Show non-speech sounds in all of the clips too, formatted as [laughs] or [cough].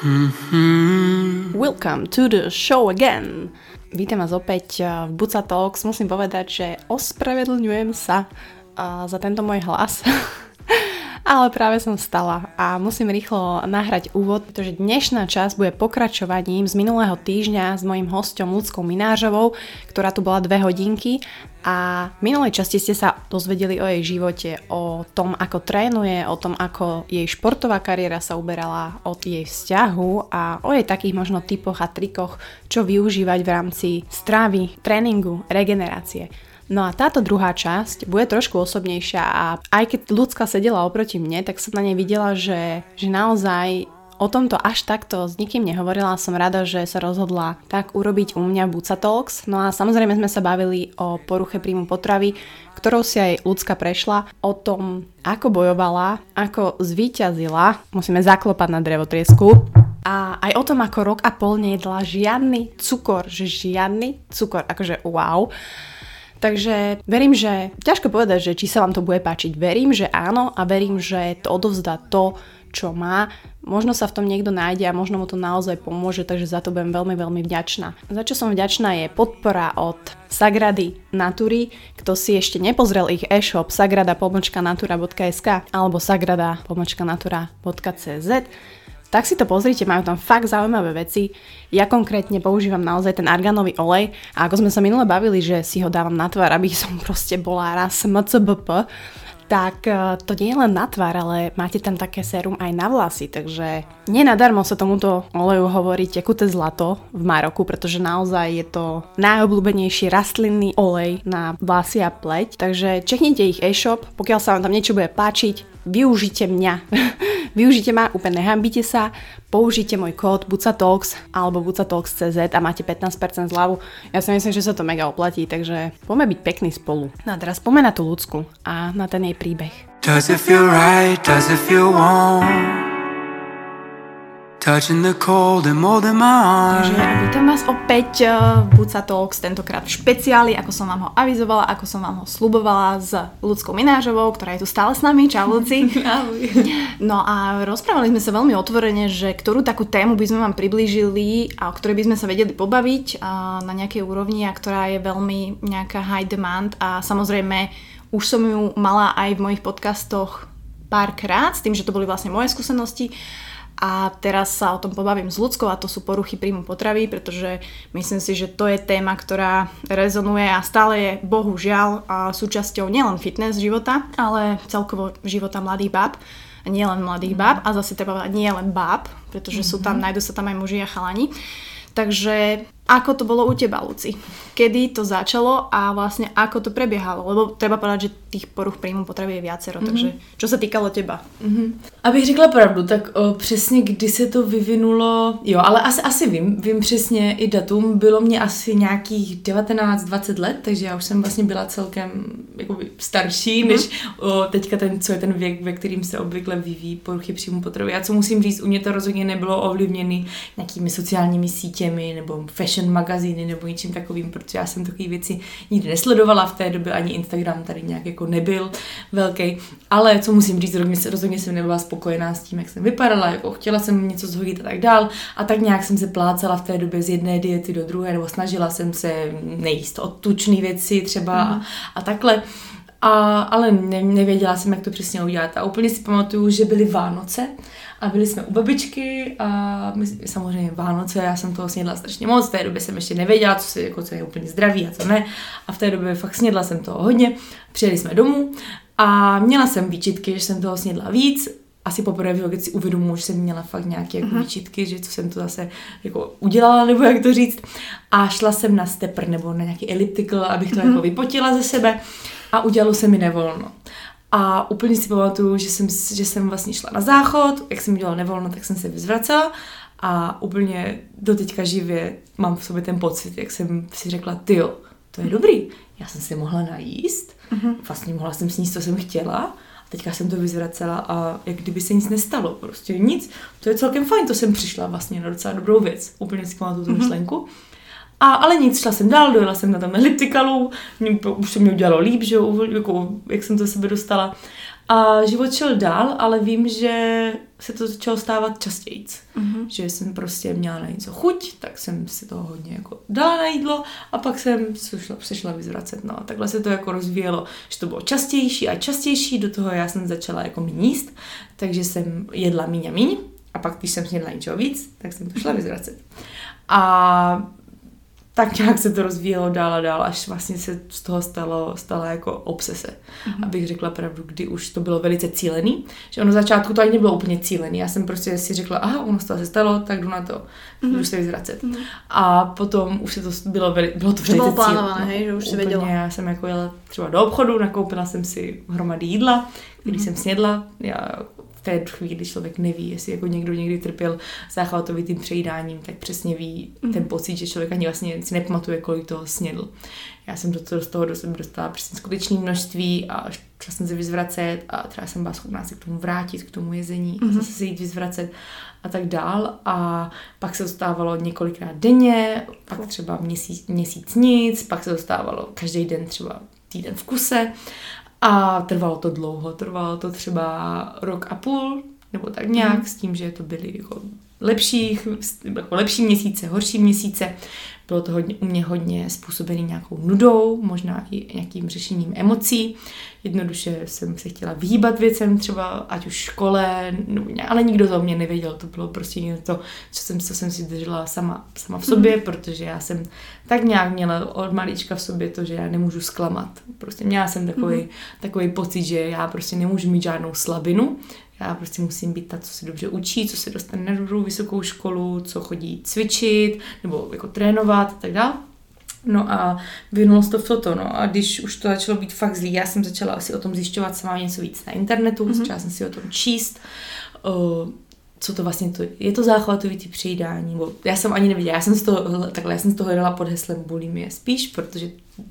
Welcome to the show again. Vítam vás opäť v Buca Talks. Musím povedať, že ospravedlňujem sa za tento môj hlas. [laughs] Ale práve som stala a musím rýchlo nahrať úvod, pretože dnešná časť bude pokračovaním z minulého týždňa s mojím hostom Ľudskou Minážovou, ktorá tu bola dve hodinky a v minulej časti ste sa dozvedeli o jej živote, o tom, ako trénuje, o tom, ako jej športová kariéra sa uberala, od jej vzťahu a o jej takých možno typoch a trikoch, čo využívať v rámci stravy, tréningu, regenerácie. No a táto druhá časť bude trošku osobnejšia a aj keď ľudská sedela oproti mne, tak som na nej videla, že, že naozaj o tomto až takto s nikým nehovorila. Som rada, že sa rozhodla tak urobiť u mňa Buca Talks. No a samozrejme sme sa bavili o poruche príjmu potravy, ktorou si aj ľudská prešla, o tom, ako bojovala, ako zvíťazila. Musíme zaklopať na drevotriesku. A aj o tom, ako rok a pol nejedla žiadny cukor, že žiadny cukor, akože wow. Takže verím, že ťažko povedať, že či sa vám to bude páčiť. Verím, že áno a verím, že to odovzdá to, čo má. Možno sa v tom niekto nájde a možno mu to naozaj pomôže, takže za to budem veľmi, veľmi vďačná. Za čo som vďačná je podpora od Sagrady Natury. Kto si ešte nepozrel ich e-shop sagrada.natura.sk alebo sagrada.natura.cz tak si to pozrite, majú tam fakt zaujímavé veci. Ja konkrétne používam naozaj ten arganový olej a ako sme sa minule bavili, že si ho dávam na tvár, aby [laughs] som proste bola raz MCBP, tak e, to nie je len na tvár, ale máte tam také sérum aj na vlasy, takže nenadarmo sa tomuto oleju hovorí tekuté zlato v Maroku, pretože naozaj je to najobľúbenejší rastlinný olej na vlasy a pleť, takže čeknite ich e-shop, pokiaľ sa vám tam niečo bude páčiť, využite mňa. [laughs] využite ma, úplne nehambite sa, použite môj kód bucatalks alebo bucatalks.cz a máte 15% zľavu. Ja si myslím, že sa to mega oplatí, takže poďme byť pekný spolu. No a teraz poďme na tú ľudskú a na ten jej príbeh. Does it feel right? Does it feel warm? Touching the cold and molding my arms. Takže vítam vás opäť v Buca Talks, tentokrát v špeciáli, ako som vám ho avizovala, ako som vám ho slubovala s ľudskou Minážovou, ktorá je tu stále s nami. Čau, Luci. [laughs] no a rozprávali sme sa veľmi otvorene, že ktorú takú tému by sme vám priblížili a o ktorej by sme sa vedeli pobaviť na nejakej úrovni a ktorá je veľmi nejaká high demand a samozrejme už som ju mala aj v mojich podcastoch párkrát, s tým, že to boli vlastne moje skúsenosti a teraz sa o tom pobavím s ľudskou a to sú poruchy príjmu potravy, pretože myslím si, že to je téma, ktorá rezonuje a stále je bohužiaľ súčasťou nielen fitness života, ale celkovo života mladých báb a nie len mladých báb a zase treba nie len báb, pretože mm-hmm. sú tam, mhm. nájdú sa tam aj muži a chalani. Takže ako to bolo u teba, Luci? Kedy to začalo a vlastne ako to prebiehalo? Lebo treba povedať, že tých poruch príjmu potravy je viacero, mm-hmm. takže čo sa týkalo teba? Mm-hmm. Abych řekla pravdu, tak o, přesně kdy se to vyvinulo, jo, ale asi, asi vím, vím přesně i datum, bylo mě asi nějakých 19-20 let, takže já už jsem vlastně byla celkem jakoby starší, mm-hmm. než o, teďka ten, co je ten věk, ve kterým se obvykle vyvíjí poruchy příjmu potravy. A co musím říct, u mě to rozhodně nebylo ovlivněné nějakými sociálními sítěmi nebo fashion fashion magazíny nebo něčím takovým, protože já jsem takové věci nikdy nesledovala v té době, ani Instagram tady nějak jako nebyl velký. Ale co musím říct, rozhodně, rozhodně jsem nebyla spokojená s tím, jak jsem vypadala, jako chtěla jsem něco zhodit a tak dál. A tak nějak jsem se plácala v té době z jedné diety do druhé, nebo snažila jsem se nejíst odtučné věci třeba mm. a, a takhle. A, ale ne, nevěděla jsem, jak to přesně udělat. A úplně si pamatuju, že byly Vánoce a byli jsme u babičky a my, samozřejmě Vánoce, já jsem toho snědla strašně moc, v té době jsem ještě nevěděla, co, si, jako, co je úplně zdravý a co ne. A v té době fakt snědla jsem toho hodně. Přijeli jsme domů a měla jsem výčitky, že jsem toho snědla víc, asi poprvé v životě si uvědomuji, že jsem měla fakt nějaké jako uh-huh. výčitky, že co jsem to zase jako udělala, nebo jak to říct. A šla jsem na stepper nebo na nějaký elliptical, abych to uh-huh. jako vypotila ze sebe a udělalo se mi nevolno. A úplně si pamatuju, že jsem, že jsem vlastně šla na záchod, jak jsem dělala nevolno, tak jsem se vyzvracela a úplně do teďka živě mám v sobě ten pocit, jak jsem si řekla, ty to je dobrý, já jsem se mohla najíst, mm-hmm. vlastně mohla jsem sníst, co jsem chtěla, a teďka jsem to vyzvracela a jak kdyby se nic nestalo, prostě nic, to je celkem fajn, to jsem přišla vlastně na docela dobrou věc, úplně si pamatuju tu mm-hmm. A, ale nic, šla jsem dál, dojela jsem na tom elliptikalu, mě, už se mě udělalo líp, že jo, jako, jak jsem to sebe dostala. A život šel dál, ale vím, že se to začalo stávat častěji. Mm-hmm. Že jsem prostě měla na něco chuť, tak jsem si toho hodně jako dala na jídlo a pak jsem šla, přešla vyzvracet. No a takhle se to jako rozvíjelo, že to bylo častější a častější, do toho já jsem začala jako méně jíst, takže jsem jedla míň a míň a pak, když jsem snědla něčeho víc, tak jsem to šla vyzvracet. A tak nějak se to rozvíjelo dál a dál, až vlastně se z toho stalo, stala jako obsese. Mm-hmm. Abych řekla pravdu, kdy už to bylo velice cílený, že ono začátku to ani nebylo úplně cílený. Já jsem prostě si řekla, aha, ono se stalo, tak jdu na to, mm-hmm. jdu se vyzvracet. Mm-hmm. A potom už se to bylo, veli, bylo to velice bylo plánované, hej, že už si věděla. Já jsem jako jela třeba do obchodu, nakoupila jsem si hromady jídla, který mm-hmm. jsem snědla. Já v té chvíli člověk neví, jestli jako někdo někdy trpěl záchvatovitým přejídáním, tak přesně ví mm. ten pocit, že člověk ani vlastně si nepamatuje, kolik toho snědl. Já jsem do toho, z toho do sebe dostala přesně skutečné množství a šla jsem se vyzvracet a třeba jsem byla schopná se k tomu vrátit, k tomu jezení mm. a mhm. zase se jít vyzvracet a tak dál. A pak se dostávalo několikrát denně, pak třeba měsíc, měsíc nic, pak se dostávalo každý den třeba týden v kuse a trvalo to dlouho, trvalo to třeba rok a půl, nebo tak nějak, mm. s tím, že to byly jako lepší, jako lepší měsíce, horší měsíce. Bylo to hodně, u mě hodně způsobený nějakou nudou, možná i nějakým řešením emocí. Jednoduše jsem se chtěla vyhýbat věcem, třeba ať už škole, no, ale nikdo to o mě nevěděl. To bylo prostě něco, co jsem, co jsem si držela sama, sama v sobě, mm. protože já jsem tak nějak měla od malička v sobě to, že já nemůžu zklamat. Prostě měla jsem takový, mm. takový pocit, že já prostě nemůžu mít žádnou slabinu, já prostě musím být ta, co se dobře učí, co se dostane na dobrou vysokou školu, co chodí cvičit nebo jako trénovat a tak dále. No a vynulo se to v toto, no a když už to začalo být fakt zlý, já jsem začala asi o tom zjišťovat sama něco víc na internetu, mm-hmm. začala jsem si o tom číst, uh, co to vlastně to je. to záchvatový typ přejídání, bo já jsem ani nevěděla, já jsem z toho, takhle, já jsem z toho hledala pod heslem bulimie spíš, protože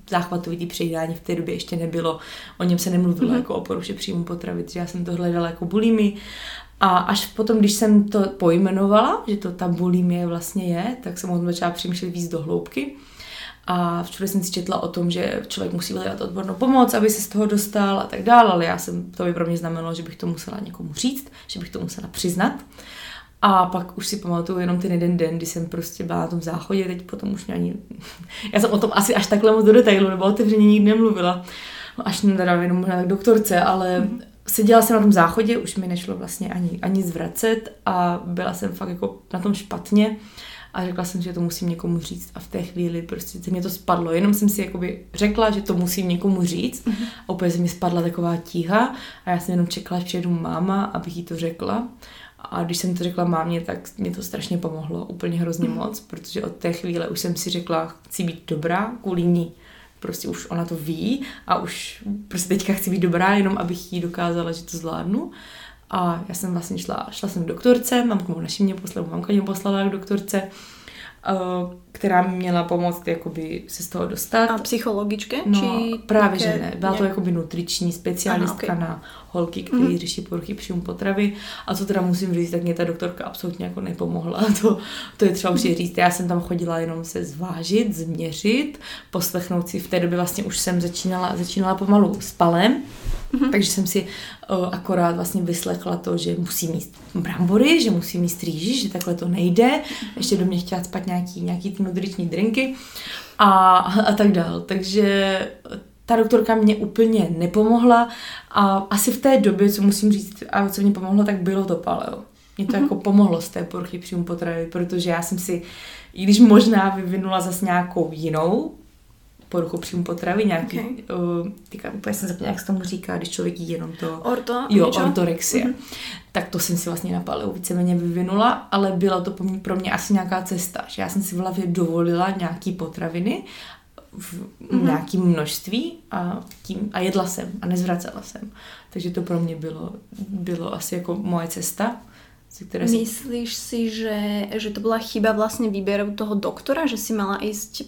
záchvatový typ přejídání v té době ještě nebylo, o něm se nemluvilo mm-hmm. jako o poruše příjmu potravy, takže já jsem to hledala jako bulimii a až potom, když jsem to pojmenovala, že to ta bulimie vlastně je, tak jsem o tom začala přemýšlet víc do hloubky. A všude jsem si četla o tom, že člověk musí hledat odbornou pomoc, aby se z toho dostal a tak dále, ale já jsem, to by pro mě znamenalo, že bych to musela někomu říct, že bych to musela přiznat. A pak už si pamatuju jenom ten jeden den, kdy jsem prostě byla na tom záchodě, teď potom už mě ani... [laughs] Já jsem o tom asi až takhle moc do detailu, nebo otevřeně nikdy nemluvila. Až teda jenom na doktorce, ale mm. seděla jsem na tom záchodě, už mi nešlo vlastně ani, ani zvracet a byla jsem fakt jako na tom špatně a řekla jsem, že to musím někomu říct a v té chvíli prostě se mě to spadlo. Jenom jsem si jakoby řekla, že to musím někomu říct mm-hmm. a úplně se mi spadla taková tíha a já jsem jenom čekala, že přijdu máma, abych jí to řekla. A když jsem to řekla mámě, tak mě to strašně pomohlo, úplně hrozně mm. moc, protože od té chvíle už jsem si řekla, chci být dobrá kvůli ní. Prostě už ona to ví a už prostě teďka chci být dobrá, jenom abych jí dokázala, že to zvládnu. A já jsem vlastně šla, šla jsem k doktorce, mamka mu naši mě poslala, mamka mě poslala k doktorce, eh, která mi měla pomoct jakoby se z toho dostat. A psychologičke? No, či právě, že ne. Byla to jakoby nutriční specialistka Aha, okay. na holky, který mm-hmm. řeší poruchy příjmu potravy. A co teda musím říct, tak mě ta doktorka absolutně jako nepomohla. [laughs] To, to je třeba už mm-hmm. říct. Já jsem tam chodila jenom se zvážit, změřit, poslechnout si. V té době vlastně už jsem začínala, začínala pomalu s palem. Mm-hmm. Takže jsem si uh, akorát vlastně vyslechla to, že musí mít brambory, že musí mít rýži, že takhle to nejde. Ještě do mě chtěla spát nějaký, nějaký ty nutriční drinky a, a tak dál. Takže ta doktorka mě úplně nepomohla a asi v té době, co musím říct, a co mě pomohlo, tak bylo to paleo. Mě to mm-hmm. jako pomohlo z té poruchy příjmu potravy, protože já jsem si, i když možná vyvinula zase nějakou jinou poruchu příjmu potravy, nějaký, okay. uh, týka, úplně jsem zapomněla, jak se tomu říká, když člověk jí jenom to... Orto? Jo, něčo? ortorexie. Mm-hmm. Tak to jsem si vlastně na paleu víceméně vyvinula, ale byla to pro mě asi nějaká cesta, že já jsem si v hlavě dovolila nějaký potraviny v mm-hmm. nějakém množství a, tím, a jedla jsem a nezvracela jsem. Takže to pro mě bylo, bylo asi jako moje cesta. Které Myslíš si, že, že to byla chyba vlastně výběru toho doktora, že si mala ísť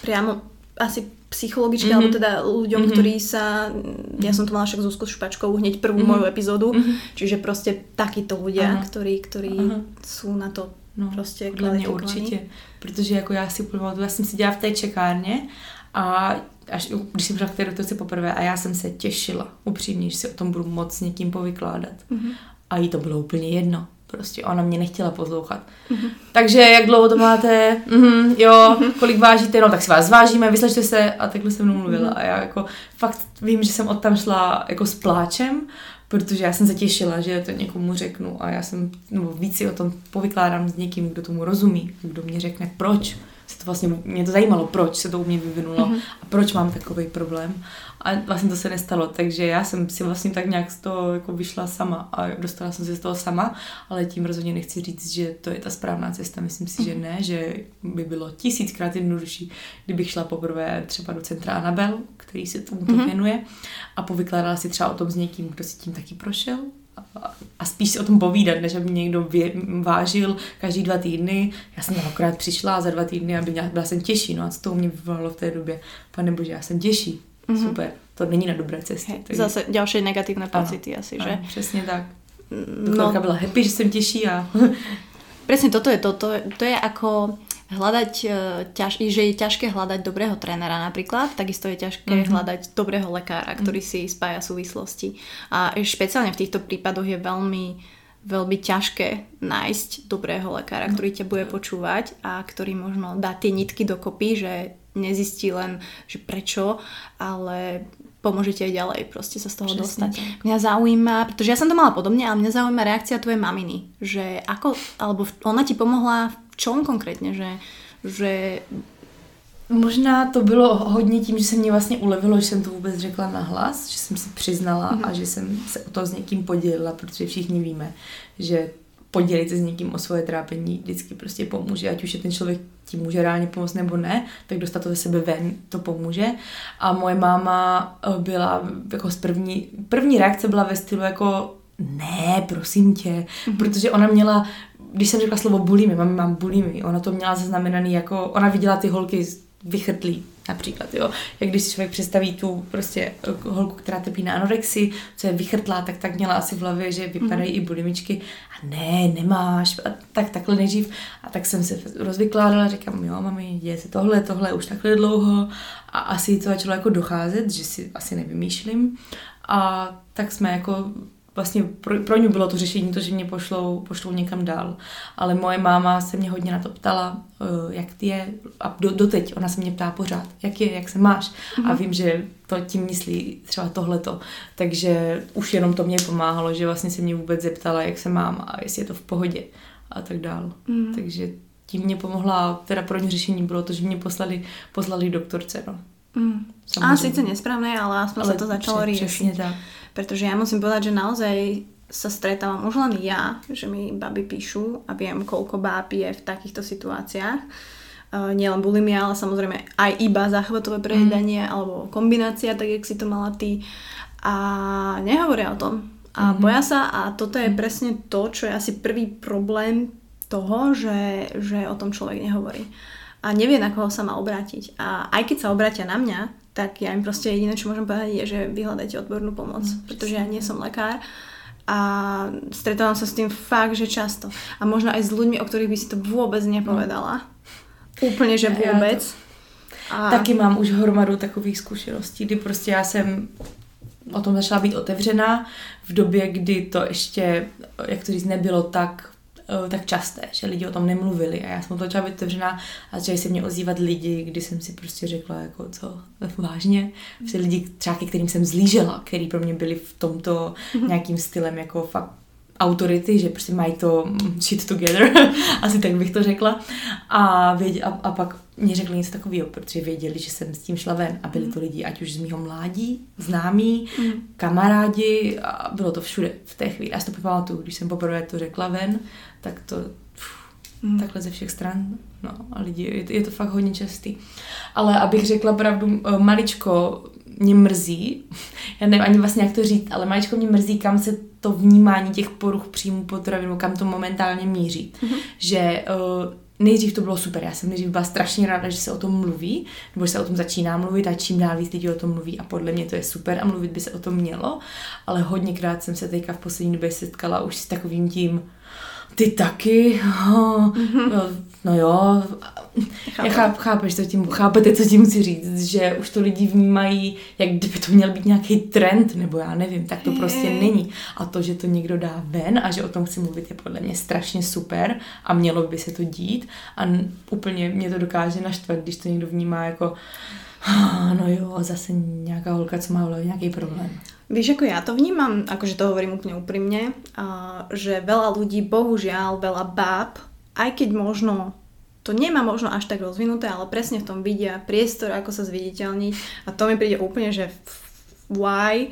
priamo asi psychologičke, mm-hmm. alebo teda ľuďom, mm-hmm. ktorí sa, ja som to mala však Zuzku Špačkou hneď prvú mm-hmm. moju epizódu, mm-hmm. čiže prostě takíto ľudia, Aha. ktorí, ktorí Aha. sú na to no, prostě mě určitě, protože jako já si pamatuju, já jsem si dělala v té čekárně a až, když jsem přišla k té doktorce poprvé a já jsem se těšila upřímně, že si o tom budu moc s někým povykládat. Mm-hmm. A jí to bylo úplně jedno prostě. Ona mě nechtěla poslouchat. Mm-hmm. Takže jak dlouho to máte? Mm-hmm, jo, kolik vážíte? No tak si vás zvážíme, vyslečte se a takhle se mnou mluvila. Mm-hmm. A já jako fakt vím, že jsem od tam šla jako s pláčem, protože já jsem se těšila, že to někomu řeknu a já jsem, nebo víc si o tom povykládám s někým, kdo tomu rozumí, kdo mě řekne proč se to vlastně, mě to zajímalo, proč se to u mě vyvinulo mm-hmm. a proč mám takový problém. A vlastně to se nestalo, takže já jsem si vlastně tak nějak z toho jako vyšla sama a dostala jsem se z toho sama, ale tím rozhodně nechci říct, že to je ta správná cesta. Myslím si, že mhm. ne, že by bylo tisíckrát jednodušší, kdybych šla poprvé třeba do centra Anabel, který se tomu mm-hmm. věnuje a povykládala si třeba o tom s někým, kdo si tím taky prošel a spíš si o tom povídat, než aby někdo vě, vážil každý dva týdny. Já jsem akorát přišla za dva týdny, aby byla jsem těžší. No a co to u mě vyvolalo v té době? Pane bože, já jsem těžší. Mm-hmm. Super. To není na dobré cestě. Hey, takže... Zase další negativní pocity ano, asi, že? Ano, přesně tak. Doktorka no. byla happy, že jsem těžší a... Presne toto je to. To, to je ako hľadať, e, ťaž, že je ťažké hľadať dobrého trénera napríklad, takisto je ťažké mm-hmm. hľadať dobrého lekára, ktorý mm-hmm. si spája súvislosti. A špeciálne v týchto prípadoch je veľmi veľmi ťažké nájsť dobrého lekára, ktorý ťa bude počúvať a ktorý možno dá tie nitky dokopy, že nezistí len, že prečo, ale pomôže ti aj ďalej proste sa z toho Přesně dostať. Tak. Mňa zaujíma, pretože ja som to mala podobne, ale mňa zaujíma reakcia tvojej maminy, že ako, alebo ona ti pomohla v čom konkrétně, že, že Možná to bylo hodně tím, že se mě vlastně ulevilo, že jsem to vůbec řekla nahlas, že jsem si přiznala mm-hmm. a že jsem se o to s někým podělila, protože všichni víme, že podělit se s někým o svoje trápení vždycky prostě pomůže, ať už je ten člověk tím může reálně pomoct nebo ne, tak dostat to ze sebe ven, to pomůže. A moje máma eh, byla jako z první, první reakce byla ve stylu jako ne, prosím tě, mm-hmm. protože ona měla když jsem řekla slovo bulimy, mám, mám bulimy, ona to měla zaznamenaný jako, ona viděla ty holky vychrtlí například, jo. Jak když si člověk představí tu prostě eh, holku, která trpí na anorexii, co je vychrtlá, tak tak měla asi v hlavě, že vypadají mm. i bulimičky. A ne, nemáš. A tak takhle nejdřív. A tak jsem se rozvykládala, říkám, jo, mami, děje se tohle, tohle už takhle dlouho. A asi to začalo jako docházet, že si asi nevymýšlím. A tak jsme jako vlastně pro, pro ně bylo to řešení to, že mě pošlou, pošlou někam dál. Ale moje máma se mě hodně na to ptala, uh, jak ty je, a do, doteď ona se mě ptá pořád, jak je, jak se máš. Mm-hmm. A mhm. vím, že to tím myslí třeba tohleto. Takže už jenom to mě pomáhalo, že vlastně se mě vůbec zeptala, jak se mám a jestli je to v pohodě a tak dál. Mm. Takže tím mě pomohla, teda pro ně řešení bylo to, že mě poslali, poslali doktorce, no. Mm. A sice nesprávne, ale aspoň ale sa to začalo riešiť. Přesně tak. Pretože ja musím povedať, že naozaj sa stretávam už len ja, že mi baby píšu a viem, koľko báb je v takýchto situáciách. Uh, nielen bulimia, ale samozrejme aj iba záchvatové prejedanie mm. alebo kombinácia, tak jak si to mala ty. A nehovoria o tom. A mm-hmm. boja sa a toto je presne to, čo je asi prvý problém toho, že, že o tom človek nehovorí. A nevie, na koho sa má obrátiť. A aj keď sa obrátia na mňa, tak ja im proste jediné, čo môžem povedať, je, že vyhľadajte odbornú pomoc, mm, pretože ja nie som lekár a stretávam sa s tým fakt, že často. A možno aj s ľuďmi, o ktorých by si to vôbec nepovedala. Mm. Úplně, že vůbec. Ja to... A... Taky mám už hromadu takových zkušeností, kdy prostě já jsem o tom začala být otevřená v době, kdy to ještě, jak to říct, nebylo tak uh, tak časté, že lidi o tom nemluvili a já jsem to začala být otevřená a začali se mě ozývat lidi, kdy jsem si prostě řekla, jako co, [laughs] vážně, že lidi třeba, ke kterým jsem zlížela, který pro mě byli v tomto mhm. nějakým stylem jako fakt autority, že prostě mají to shit together, [laughs] asi tak bych to řekla. A, vědě, a, a pak mě řekli něco takového, protože věděli, že jsem s tím šla ven a byli to lidi, ať už z mýho mládí, známí, mm. kamarádi a bylo to všude v té chvíli. Já si to pamatuju, když jsem poprvé to řekla ven, tak to mm. takhle ze všech stran. No a lidi, je to, je to fakt hodně častý. Ale abych řekla pravdu, eh, maličko mě mrzí, [laughs] já nevím ani vlastně jak to říct, ale maličko mě mrzí, kam se to vnímání těch poruch příjmu potravin, kam to momentálně míří. Mm-hmm. Že uh, nejdřív to bylo super, já jsem nejdřív byla strašně ráda, že se o tom mluví, nebo že se o tom začíná mluvit a čím dál víc lidí o tom mluví a podle mě to je super a mluvit by se o tom mělo, ale hodněkrát jsem se teďka v poslední době setkala už s takovým tím, Ty taky? Oh, no jo, Chápu. já cháp, chápeš, co tím, chápete, co tím chci říct, že už to lidi vnímají, jak kdyby to měl být nějaký trend, nebo já nevím, tak to prostě Hej. není. A to, že to někdo dá ven a že o tom chci mluvit, je podle mě strašně super a mělo by se to dít a úplně mě to dokáže naštvat, když to někdo vnímá jako "Ah, [gasps] no jo, zase nějaká holka, co má v nějaký problém. Víš, ako ja to vnímam, akože to hovorím úplne úprimne, a že veľa ľudí, bohužiaľ, veľa báb, aj keď možno to nemá možno až tak rozvinuté, ale presne v tom vidia priestor, ako sa zviditeľniť a to mi príde úplne, že why,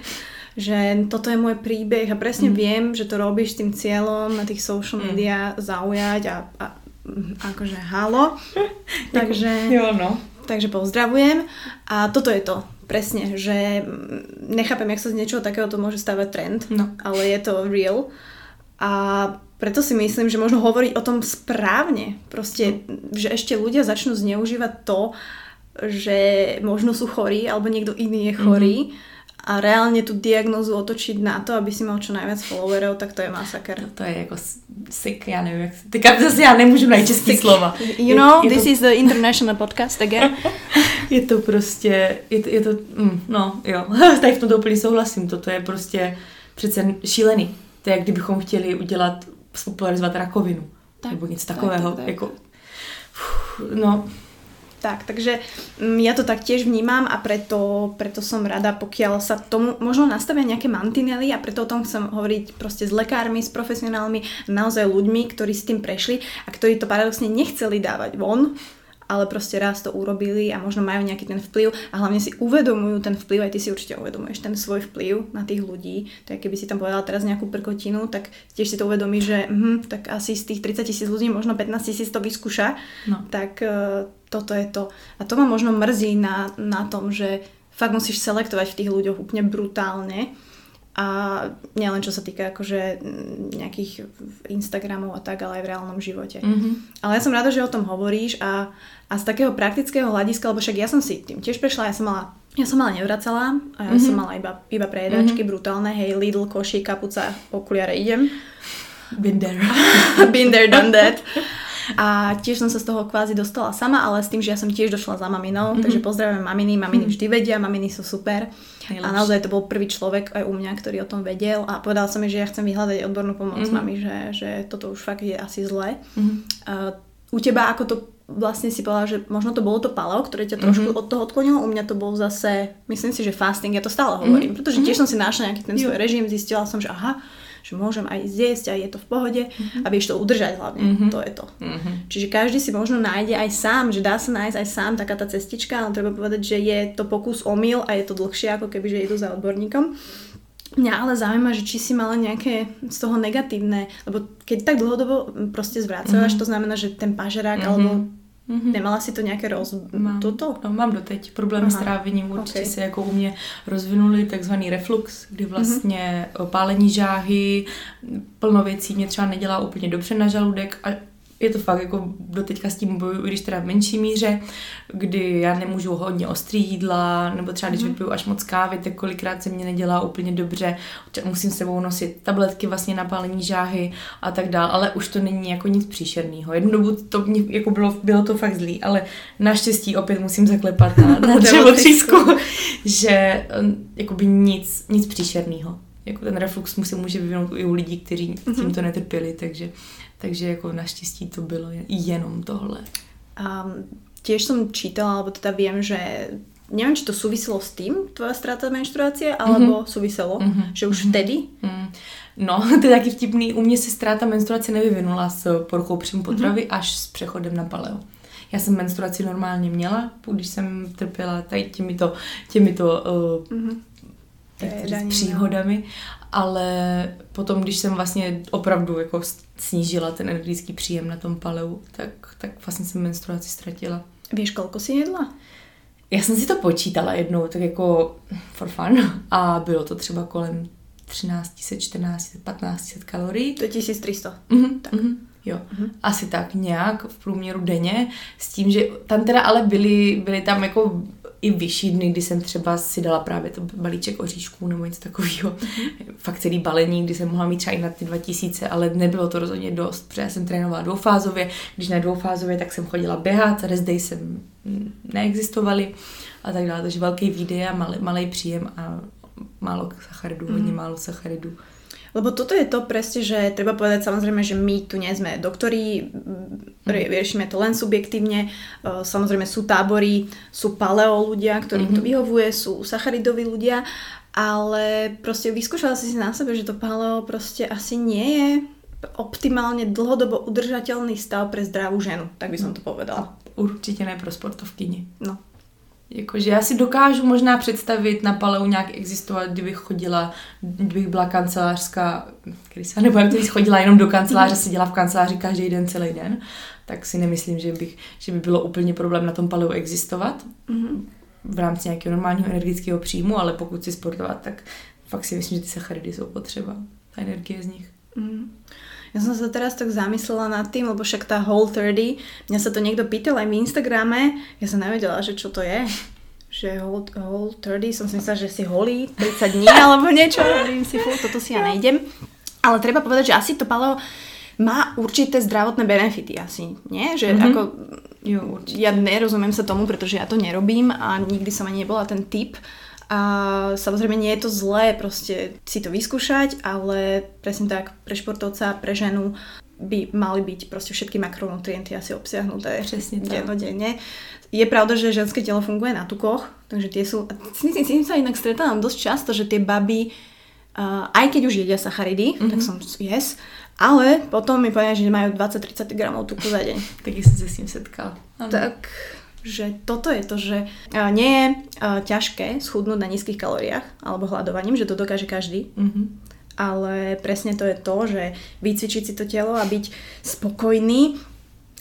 že toto je môj príbeh a presne mm. viem, že to robíš s tým cieľom na tých social media zaujať a, a mm, akože halo. [laughs] Takže... Jo, no. Takže pozdravujem. A toto je to. Presne, že mm, nechápem, jak sa z niečoho takéhoto môže stávať trend, No. ale je to real. A preto si myslím, že možno hovoriť o tom správne. Proste, že ešte ľudia začnú zneužívať to, že možno sú chorí, alebo niekto iný je chorý. A reálne tú diagnózu otočiť na to, aby si mal čo najviac followerov, tak to je masaker. To je jako sick, já nevím, jak se... Teďka zase já nemůžu najít český slova. You know, this is the international podcast again. [laughs] Je to prostě, je to, je to mm, no jo, [laughs] tady v tomto úplně souhlasím, toto je prostě přece šílený. To je, jak kdybychom chtěli udělat, spopularizovat rakovinu, Tak, tak, nebo něco tak, takového, tak, tak. jako, uf, no, Tak, takže mm, ja to tak tiež vnímam a preto, preto som rada, pokiaľ sa tomu možno nastavia nejaké mantinely a preto o tom chcem hovoriť proste s lekármi, s profesionálmi, naozaj ľuďmi, ktorí s tým prešli a ktorí to paradoxne nechceli dávať von, ale proste raz to urobili a možno majú nejaký ten vplyv a hlavne si uvedomujú ten vplyv, aj ty si určite uvedomuješ ten svoj vplyv na tých ľudí. Tak keby si tam povedala teraz nejakú prkotinu, tak tiež si to uvedomíš, že hm, tak asi z tých 30 tisíc ľudí možno 15 tisíc to vyskúša no. tak e, toto je to. A to ma možno mrzí na, na tom, že fakt musíš selektovať v tých ľuďoch úplne brutálne. A nielen čo sa týka akože mm, nejakých Instagramov a tak, ale aj v reálnom živote. Mhm. Ale ja som rada, že o tom hovoríš a, a z takého praktického hľadiska, lebo však ja som si tým tiež prešla, ja som mala ja som mala nevracala a ja som mala iba, iba prejedačky brutálne, hej, Lidl, koši, kapuca, okuliare, idem. Been there. [laughs] Been there, done that. A tiež som sa z toho kvázi dostala sama, ale s tým, že ja som tiež došla za maminou, mm-hmm. takže pozdravujem maminy, maminy vždy vedia, maminy sú super. Najlepšie. A naozaj to bol prvý človek aj u mňa, ktorý o tom vedel a povedal som mi, že ja chcem vyhľadať odbornú pomoc mm-hmm. mami, že, že toto už fakt je asi zlé. Mhm. Uh, u teba ako to vlastne si povedala, že možno to bolo to paleo, ktoré ťa trošku mm-hmm. od toho odklonilo, u mňa to bol zase, myslím si, že fasting, ja to stále hovorím, mm-hmm. pretože tiež som si našla nejaký ten svoj režim, zistila som, že aha, že môžem aj zjesť a je to v pohode mm-hmm. a vieš to udržať hlavne, mm-hmm. to je to. Mhm. Čiže každý si možno nájde aj sám, že dá sa nájsť aj sám taká tá cestička, ale treba povedať, že je to pokus omyl a je to dlhšie, ako keby, že idú za odborníkom. Mňa ale zaujíma, že či si mala nejaké z toho negatívne, lebo keď tak dlhodobo proste zvracaš, mm-hmm. to znamená, že ten pažerák, mm-hmm. alebo mm-hmm. nemala si to nejaké roz... Mám, Toto? No, mám doteď. Problémy s trávením určitě ok. se jako u mě rozvinuly, takzvaný reflux, kdy vlastně mm-hmm. pálení žáhy, plno věcí mě třeba nedělá úplně dobře na žaludek a je to fakt jako doteďka s tím bojuju, i když teda v menší míře, kdy já nemůžu hodně ostrý jídla, nebo třeba když mm-hmm. vypiju až moc kávy, tak kolikrát se mě nedělá úplně dobře, musím s sebou nosit tabletky vlastně na pálení žáhy a tak dál, ale už to není jako nic příšerného. Jednu dobu to mě, jako bylo, bylo to fakt zlý, ale naštěstí opět musím zaklepat na, [laughs] na dřevotřísku, že um, jakoby nic, nic příšerného. Jako ten reflux mu se může vyvinout i u lidí, kteří s tím to netrpěli, takže, takže jako naštěstí to bylo jenom tohle. A tiež som čítala, alebo teda viem, že neviem, či to súviselo s tým, tvoja strata menštruácie, alebo mm-hmm. súviselo, Mhm. že už vtedy Mm. No, [laughs] to je taky vtipný. U mě se ztráta menstruace nevyvinula s poruchou příjmu potravy mm-hmm. až s přechodem na paleo. Já jsem menstruaci normálně měla, když jsem trpěla tady těmito, těmito uh, mm-hmm. Říct, Prejedaním, příhodami, ale potom, když jsem vlastně opravdu jako snížila ten energetický příjem na tom paleu, tak, tak vlastně jsem menstruaci ztratila. Vieš, koľko si jedla? Já jsem si to počítala jednou, tak jako for fun, a bylo to třeba kolem 1300, 1400, 1500 kalorií. To je 1300. Mhm, tak. Mhm, jo, mhm. asi tak nějak v průměru denně, s tím, že tam teda ale byly, byly tam jako i vyšší dny, kdy jsem třeba si dala právě to balíček oříšků nebo něco takového. Mm-hmm. Fakt celý balení, kdy jsem mohla mít třeba i na ty 2000, ale nebylo to rozhodně dost, protože já jsem trénovala dvoufázově. Když ne dvoufázově, tak jsem chodila běhat, rest day jsem neexistovaly a tak dále. Takže velký výdej a malý, malý příjem a málo sacharidů, hodně mhm. málo sacharidů. Lebo toto je to presne, že treba povedať samozrejme, že my tu nie sme doktori, mhm. riešime to len subjektívne. E, samozrejme sú tábory, sú paleo ľudia, ktorým mm-hmm. to mhm. vyhovuje, sú sacharidoví ľudia, ale proste vyskúšala si si na sebe, že to paleo proste asi nie je optimálne dlhodobo udržateľný stav pre zdravú ženu, tak by som to povedala. Určitě ne pro sportovkyni. No, Jakože já si dokážu možná představit na Paleu nějak existovat, kdybych chodila, kdybych byla kancelářská krysa, nebo jak kdybych chodila jenom do kanceláře, seděla v kanceláři každý den, celý den, tak si nemyslím, že, bych, že by bylo úplně problém na tom Paleu existovat v rámci nějakého normálního energetického příjmu, ale pokud si sportovat, tak fakt si myslím, že ty sacharidy jsou potřeba, ta energie z nich. Mm. Ja som sa teraz tak zamyslela nad tým, lebo však tá Whole 30, mňa sa to niekto pýtal aj v Instagrame, ja som nevedela, že čo to je že Whole, whole 30, som si myslela, že si holí 30 dní [laughs] alebo niečo, hovorím si, fú, toto si ja nejdem. Ale treba povedať, že asi to paleo má určité zdravotné benefity asi, nie? Že mm-hmm. ako, jo, určite. ja nerozumiem sa tomu, pretože ja to nerobím a nikdy som ani nebola ten typ, a samozrejme nie je to zlé proste si to vyskúšať, ale presne tak pre športovca, pre ženu by mali byť proste všetky makronutrienty asi obsiahnuté Presne dennodenne. Je pravda, že ženské telo funguje na tukoch, takže tie sú... S tým sa inak stretávam dosť často, že tie baby, uh, aj keď už jedia sacharidy, mm-hmm. tak som yes, ale potom mi povedia, že majú 20-30 gramov tuku za deň. Taky som sa s tým setkala. Tak že toto je to, že nie je ťažké schudnúť na nízkych kalóriách alebo hľadovaním, že to dokáže každý. Mm-hmm. Ale presne to je to, že vycvičiť si to telo a byť spokojný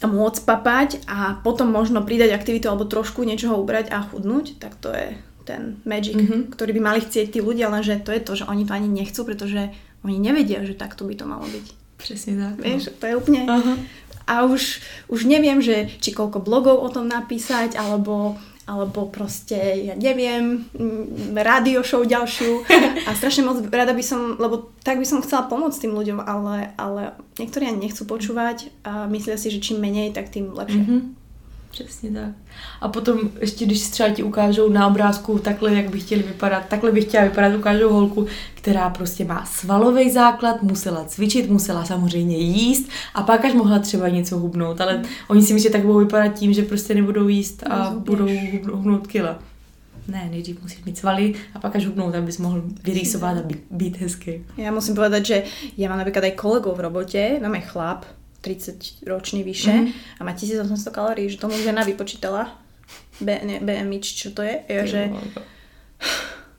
a môcť papať a potom možno pridať aktivitu alebo trošku niečoho ubrať a chudnúť, tak to je ten magic, mm-hmm. ktorý by mali chcieť tí ľudia, lenže to je to, že oni to ani nechcú, pretože oni nevedia, že takto by to malo byť. Presne tak. Vieš, no. to je. Uh-huh a už, už neviem, že či koľko blogov o tom napísať, alebo alebo proste, ja neviem, mm, rádio show ďalšiu [laughs] a strašne moc rada by som, lebo tak by som chcela pomôcť tým ľuďom, ale, ale niektorí ani nechcú počúvať a myslia si, že čím menej, tak tým lepšie. Mm-hmm. Přesně tak. A potom ještě, když třeba ti ukážou na obrázku takhle, jak by chtěli vypadat, takhle bych chtěla vypadat, ukážou holku, která prostě má svalový základ, musela cvičit, musela samozřejmě jíst a pak až mohla třeba něco hubnout, ale mm. oni si myslí, že tak budou vypadat tím, že prostě nebudou jíst a no, budou hubnout kila. Ne, nejdřív musíš mít svaly a pak až hubnout, abys mohl vyrýsovat a být, být hezký. Já musím povedať, že ja mám napríklad aj kolegov v robote, máme chlap, 30 ročný vyše mm-hmm. a má 1800 kalórií, že tomu žena vypočítala B, ne, BMI, čo to je, je že...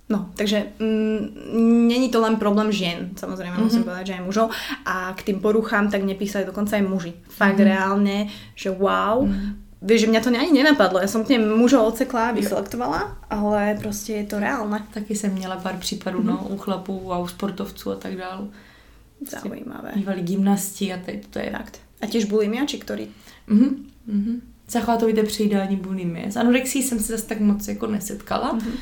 No, takže mm, není to len problém žien, samozrejme mm-hmm. musím povedať, že aj mužov a k tým poruchám tak nepísali dokonca aj muži. Fakt mm-hmm. reálne, že wow, mm-hmm. vieš, že mňa to ani nenapadlo, ja som úplne mužov odsekla, vyselektovala, ale prostě je to reálne. Taky jsem měla pár případů, mm-hmm. no, u chlapů a u sportovců a tak dále. Zaujímavé. Bývali gymnasti a teď to je fakt. A tiež bulimiači, ktorí... Mhm, mhm. Zachvátovité přejídání bulimie. S anorexí jsem se zase tak moc jako nesetkala. Mm-hmm.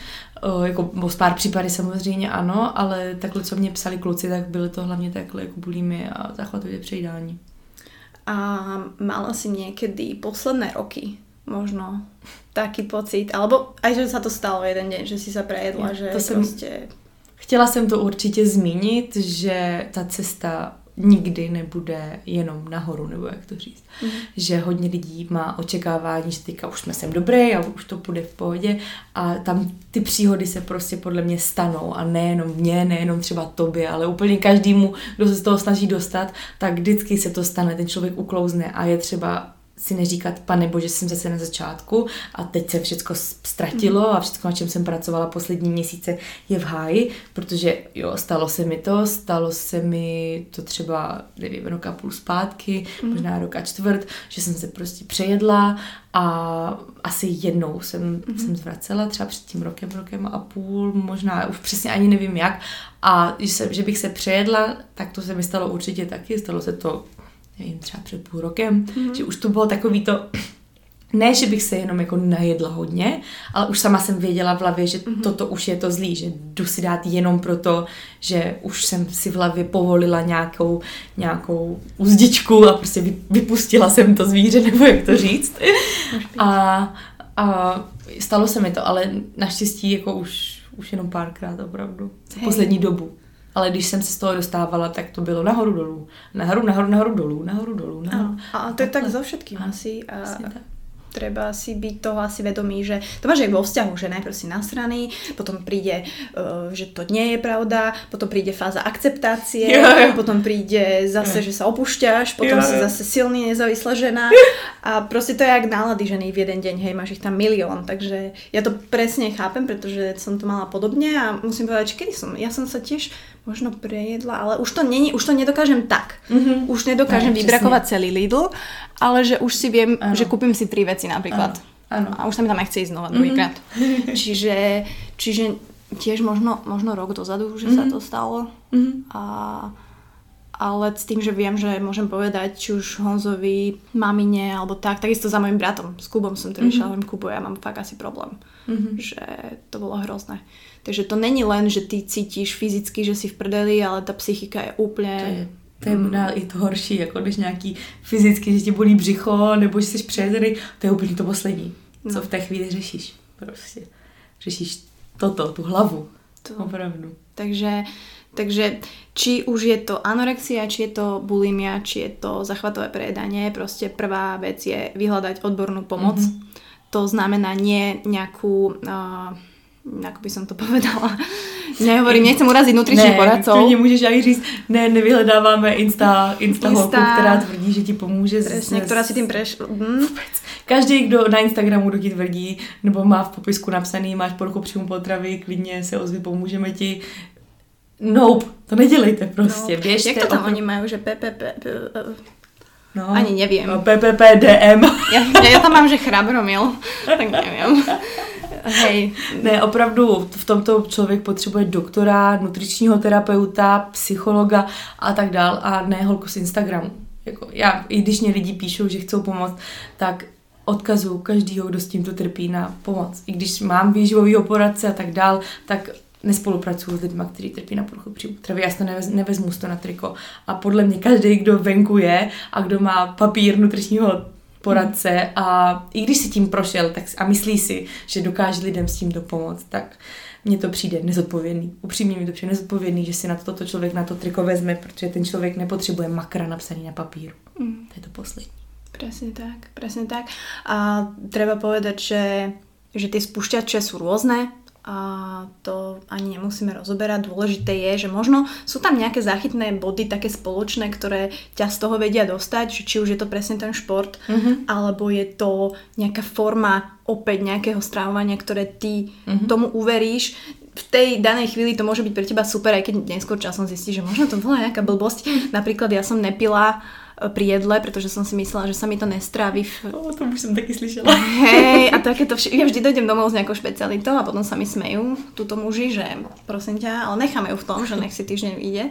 O, jako o pár případy samozřejmě ano, ale takhle, co mě psali kluci, tak byly to hlavně takhle jako bulimie a zachvátovité přejídání. A mala si niekedy posledné roky možno taký pocit, alebo aj, že sa to stalo jeden deň, že si sa prejedla, ja, že to jsem, prostě Chtěla jsem to určitě zmínit, že ta cesta nikdy nebude jenom nahoru, nebo jak to říct. Mm. Že hodně lidí má očekávání, že teďka už jsme sem dobré a už to bude v pohodě a tam ty příhody se prostě podle mě stanou a nejenom mě, nejenom třeba tobě, ale úplně každému, kdo se z toho snaží dostat, tak vždycky se to stane, ten člověk uklouzne a je třeba si neříkat, pane bože, jsem zase na začátku a teď se všechno ztratilo a všechno, na čem jsem pracovala poslední měsíce, je v háji, protože jo, stalo se mi to, stalo se mi to třeba, nevím, rok a půl zpátky, mm. možná rok a čtvrt, že jsem se prostě přejedla a asi jednou jsem, mm. jsem zvracela, třeba před tím rokem, rokem a půl, možná už přesně ani nevím jak a že, se, že bych se přejedla, tak to se mi stalo určitě taky, stalo se to nevím, třeba před půl rokem, mm-hmm. že už to bylo takový to, ne, že bych se jenom jako najedla hodně, ale už sama jsem věděla v hlavě, že mm-hmm. toto už je to zlý, že jdu si dát jenom proto, že už jsem si v hlavě povolila nějakou, nějakou uzdičku a prostě vypustila jsem to zvíře, [laughs] nebo jak to říct. a, a stalo se mi to, ale naštěstí jako už, už jenom párkrát opravdu. Za poslední dobu. Ale když jsem se z toho dostávala, tak to bylo nahoru dolů. Nahoru, nahoru, nahoru dolů, nahoru dolů. Nahoru. A, a to je tak so všetkým asi. A, tak treba si byť toho asi vedomý, že to máš aj vo vzťahu, že najprv si nasraný, potom príde, uh, že to nie je pravda, potom príde fáza akceptácie, jo. potom príde zase, jo. že sa opúšťaš, potom jo. si zase silný, nezávislá žena a proste to je jak nálady ženy v jeden deň, hej, máš ich tam milión, takže ja to presne chápem, pretože som to mala podobne a musím povedať, že kedy som, ja som sa tiež možno prejedla, ale už to není, už to nedokážem tak. Mm-hmm. Už nedokážem no, vybrakovať celý Lidl, ale že už si viem, ano. že kúpim si tri veci napríklad. Ano. A už sa mi tam nechce ísť znova mm-hmm. druhýkrát. [laughs] čiže, čiže tiež možno, možno rok dozadu, že mm-hmm. sa to stalo. Mm-hmm. A, ale s tým, že viem, že môžem povedať, či už Honzovi, mamine alebo tak, takisto za mojim bratom. S Kubom som to mm-hmm. Kubu, ja mám fakt asi problém. Mm-hmm. Že to bolo hrozné. Takže to není len, že ty cítíš fyzicky, že si v prdeli, ale ta psychika je úplně... To je, to je možná i to horší, jako když nějaký fyzicky, že ti bolí břicho, nebo že jsi přejezený, to je úplně to poslední, co no. v té chvíli řešíš. Prostě. Řešíš toto, tu hlavu. To. Opravdu. Takže takže či už je to anorexia, či je to bulimia, či je to zachvatové prejedanie, prostě prvá vec je vyhľadať odbornú pomoc. Mm-hmm. To znamená nie nejakú uh, ako by som to [laughs] povedala. Nehovorím, nechcem uraziť nutričných ne, poradcov. Ne, můžeš aj říct, ne, nevyhledáváme Insta, Insta, Insta holku, která tvrdí, že ti pomůže. Presne, která si tým prešla. Hm. Každý, kdo na Instagramu do ti tvrdí, nebo má v popisku napsaný, máš poruchu příjmu potravy, klidně se ozvi, pomůžeme ti. Nope, to nedělejte prostě. No. Běžte. Jak to tam opr- oni mají, že PPP... No, Ani nevím. No, PPPDM. Já, já tam mám, že chrabromil, tak nevím. [laughs] Hej. Ne, opravdu v tomto člověk potřebuje doktora, nutričního terapeuta, psychologa a tak dál a ne holku z Instagramu. Jako já, i když mě lidi píšou, že chcou pomoct, tak odkazuju každýho, kdo s tímto trpí na pomoc. I když mám výživovýho poradce a tak dál, tak nespolupracuju s lidmi, kteří trpí na poruchu příjmu potravy. Já to nevez, nevezmu to na triko. A podle mě každý, kdo venku je a kdo má papír nutričního poradce a i když si tím prošel tak, a myslí si, že dokáže lidem s tím pomoct, tak mně to přijde nezodpovědný. Upřímně mi to přijde nezodpovědný, že si na toto člověk na to triko vezme, protože ten člověk nepotřebuje makra napsaný na papíru. Mm. To je to poslední. Presne tak, presne tak. A treba povedať, že, že tie spúšťače sú rôzne a to ani nemusíme rozoberať. Dôležité je, že možno sú tam nejaké záchytné body, také spoločné, ktoré ťa z toho vedia dostať, či už je to presne ten šport, mm-hmm. alebo je to nejaká forma opäť nejakého strávovania, ktoré ty mm-hmm. tomu uveríš. V tej danej chvíli to môže byť pre teba super, aj keď neskôr časom zistíš, že možno to bola nejaká blbosť. Napríklad ja som nepila pri jedle, pretože som si myslela, že sa mi to nestráví. V... O, to už som taky slyšela. Hej, a [laughs] takéto vš- ja vždy dojdem domov s nejakou špecialitou a potom sa mi smejú túto muži, že prosím ťa, ale necháme ju v tom, že nech si týždeň vyjde.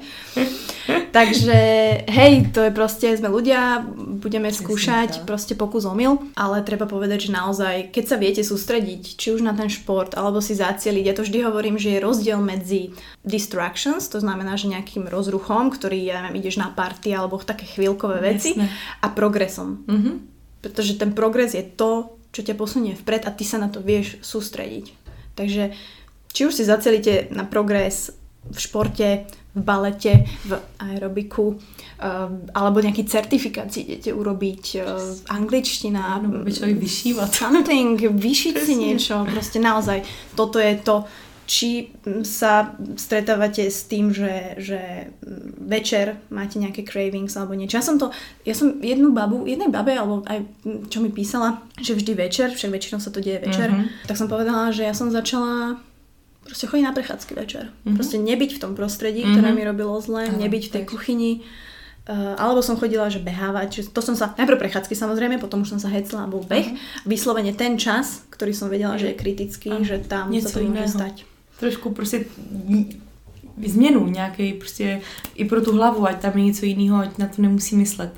Takže hej, to je proste, sme ľudia, budeme skúšať proste pokus omyl, ale treba povedať, že naozaj, keď sa viete sústrediť, či už na ten šport, alebo si zacieliť, ja to vždy hovorím, že je rozdiel medzi distractions, to znamená, že nejakým rozruchom, ktorý, ja neviem, ideš na party alebo také chvíľkové veci Jasne. a progresom. Mm-hmm. Pretože ten progres je to, čo ťa posunie vpred a ty sa na to vieš sústrediť. Takže či už si zacelíte na progres v športe, v balete, v aerobiku, uh, alebo nejaký certifikát si idete urobiť, uh, angličtina, no, vyšívať. Something, vyšiť si niečo, proste naozaj, toto je to, či sa stretávate s tým, že, že večer máte nejaké cravings alebo niečo. Ja som to, ja som jednu babu, jednej babe, alebo aj čo mi písala, že vždy večer, však väčšinou sa to deje večer, mm-hmm. tak som povedala, že ja som začala proste chodiť na prechádzky večer. Mm-hmm. Proste nebyť v tom prostredí, mm-hmm. ktoré mi robilo zle, nebyť v tej kuchyni. Uh, alebo som chodila, že behávať, že to som sa, najprv prechádzky samozrejme, potom už som sa hecla bol beh. Uh-huh. Vyslovene ten čas, ktorý som vedela, že je kritický, uh-huh. že tam Něco sa to môže stať trošku prostě změnu, nějaký prostě i pro tu hlavu, ať tam je něco jiného, ať na to nemusí myslet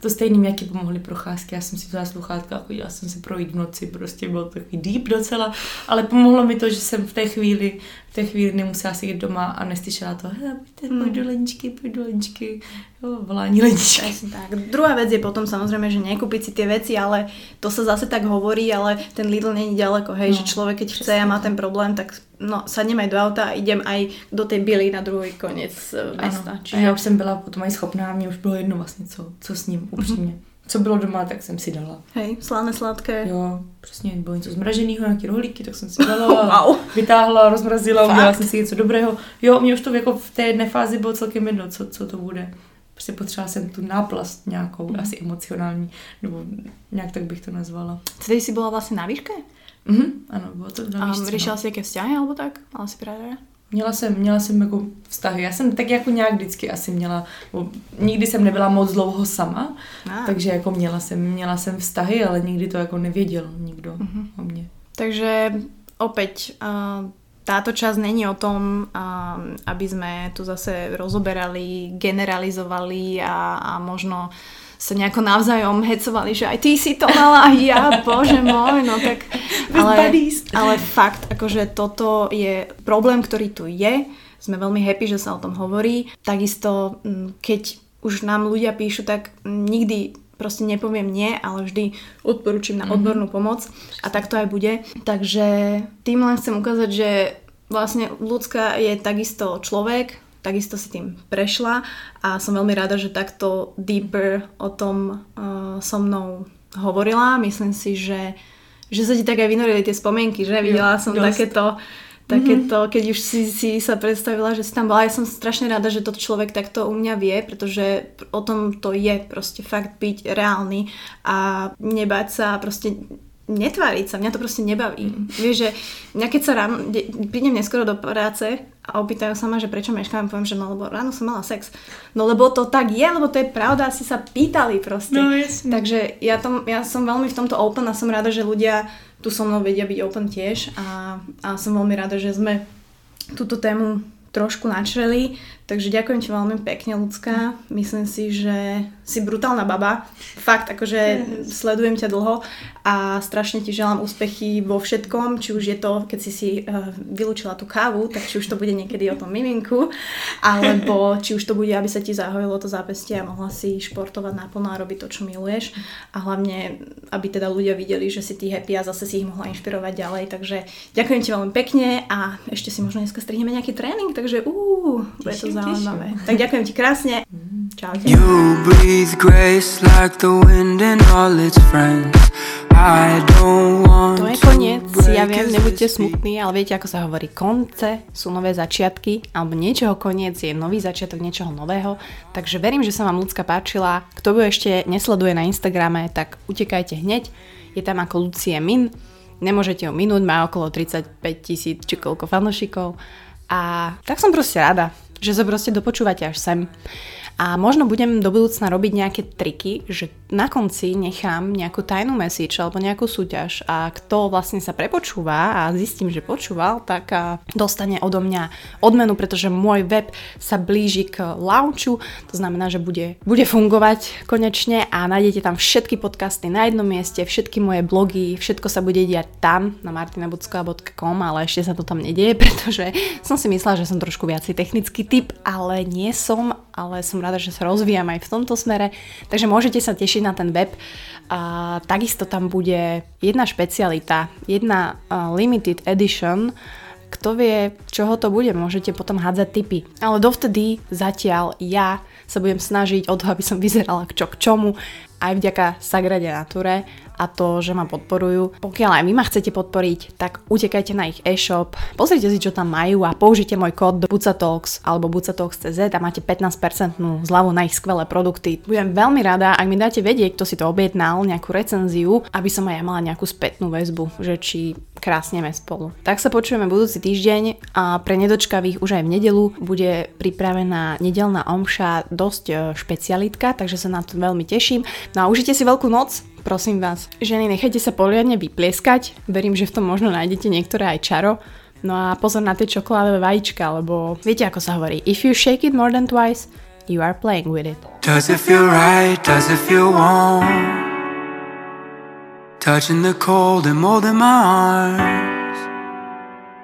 to stejným, jaký pomohly procházky. Já jsem si vzala sluchátka a chodila jsem se projít v noci, prostě bylo to takový deep docela, ale pomohlo mi to, že jsem v té chvíli, v té chvíli nemusela sedět doma a neslyšela to, hele, pojďte, pojď do leničky, pojď do leničky, jo, volání leničky. Presne tak. Druhá vec je potom samozrejme, že nekúpiť si tie veci, ale to sa zase tak hovorí, ale ten Lidl není ďaleko, hej, no, že človek keď chce a má ten problém, tak no, sadnem aj do auta a idem aj do tej Bily na druhý koniec eh, mesta. Ano. Čiže... A já už jsem byla potom aj schopná, mě už bylo jedno vlastně, co, co s ním, upřímně. Mm-hmm. Co bylo doma, tak jsem si dala. Hej, slané, sladké. Jo, přesně, bylo něco zmraženého, nějaký rohlíky, tak jsem si dala, [laughs] wow. vytáhla, rozmrazila, udělala jsem si něco dobrého. Jo, mě už to jako v té jedné fázi bylo celkem jedno, co, co to bude. Prostě potřebovala jsem tu náplast nějakou, mm. asi emocionální, nebo nějak tak bych to nazvala. Tedy jsi byla vlastně na výške? Mhm, ano, bylo to na. A řešila no. jsi jaké vzťahy, alebo tak? Mala si právě? Měla jsem, měla jsem jako vztahy. Já jsem tak jako nějak vždycky asi měla, nikdy jsem nebyla moc dlouho sama, ah. takže jako měla jsem, měla jsem vztahy, ale nikdy to jako nevěděl nikdo uh-huh. o mě. Takže opäť uh, táto časť není o tom, uh, aby sme tu zase rozoberali, generalizovali a, a možno sa nejako navzájom hecovali, že aj ty si to mala, a ja, bože môj, no tak... [laughs] Ale, ale fakt, akože toto je problém, ktorý tu je. Sme veľmi happy, že sa o tom hovorí. Takisto, mm, keď už nám ľudia píšu, tak nikdy proste nepoviem nie, ale vždy odporúčim na mhm. odbornú pomoc a tak to aj bude. Takže tým len chcem ukázať, že vlastne ľudská je takisto človek, takisto si tým prešla a som veľmi rada, že takto deeper o tom uh, so mnou hovorila. Myslím si, že, že sa ti tak aj vynorili tie spomienky, že? Videla som dosť. takéto takéto, mm-hmm. keď už si, si sa predstavila, že si tam bola. Ja som strašne rada, že to človek takto u mňa vie, pretože o tom to je proste fakt byť reálny a nebáť sa proste netváriť sa, mňa to proste nebaví. Mm. Vieš, že mňa keď sa ráno, prídem neskoro do práce a opýtajú sa ma, že prečo meškám, poviem, že no lebo ráno som mala sex. No lebo to tak je, lebo to je pravda, si sa pýtali proste. No. Takže ja, tom, ja som veľmi v tomto open a som rada, že ľudia tu so mnou vedia byť open tiež a, a som veľmi rada, že sme túto tému trošku načreli, takže ďakujem ti veľmi pekne, ľudská. Myslím si, že si brutálna baba. Fakt, akože sledujem ťa dlho a strašne ti želám úspechy vo všetkom, či už je to, keď si si uh, vylúčila tú kávu, tak či už to bude niekedy o tom miminku, alebo či už to bude, aby sa ti zahojilo to zápestie a mohla si športovať naplno a robiť to, čo miluješ. A hlavne, aby teda ľudia videli, že si ty happy a zase si ich mohla inšpirovať ďalej. Takže ďakujem ti veľmi pekne a ešte si možno dneska strihneme nejaký tréning, takže uh, bude to zaujímavé. Tak ďakujem ti krásne. Čaute. You breathe grace like the wind and all its friends. I don't want to je koniec, ja viem, nebuďte smutní, ale viete, ako sa hovorí, konce sú nové začiatky, alebo niečoho koniec je nový začiatok niečoho nového, takže verím, že sa vám ľudská páčila. Kto ju ešte nesleduje na Instagrame, tak utekajte hneď, je tam ako Lucie Min, nemôžete ho minúť, má okolo 35 tisíc či koľko fanošikov a tak som proste rada, že sa proste dopočúvate až sem. A možno budem do budúcna robiť nejaké triky, že na konci nechám nejakú tajnú message alebo nejakú súťaž a kto vlastne sa prepočúva a zistím, že počúval, tak dostane odo mňa odmenu, pretože môj web sa blíži k launchu, to znamená, že bude, bude fungovať konečne a nájdete tam všetky podcasty na jednom mieste, všetky moje blogy, všetko sa bude diať tam na martinabucková.com, ale ešte sa to tam nedieje, [laughs] pretože som si myslela, že som trošku viacej technický typ, ale nie som, ale som rada, že sa rozvíjam aj v tomto smere, takže môžete sa tešiť na ten web. A takisto tam bude jedna špecialita, jedna limited edition, kto vie, čoho to bude, môžete potom hádzať tipy. Ale dovtedy zatiaľ ja sa budem snažiť o to, aby som vyzerala čo k čomu, aj vďaka Sagrade Nature a to, že ma podporujú. Pokiaľ aj vy ma chcete podporiť, tak utekajte na ich e-shop, pozrite si, čo tam majú a použite môj kód Bucatalks alebo Bucatalks.cz a máte 15% zľavu na ich skvelé produkty. Budem veľmi rada, ak mi dáte vedieť, kto si to objednal, nejakú recenziu, aby som aj ja mala nejakú spätnú väzbu, že či krásneme spolu. Tak sa počujeme budúci týždeň a pre nedočkavých už aj v nedelu bude pripravená nedelná omša dosť e, špecialitka, takže sa na to veľmi teším. No a užite si veľkú noc, prosím vás. Ženy, nechajte sa poriadne vyplieskať, verím, že v tom možno nájdete niektoré aj čaro, No a pozor na tie čokoládové vajíčka, lebo viete, ako sa hovorí, if you shake it more than twice, you are playing with it. Does it feel right? Does it feel warm? Touching the cold and mold in my arms.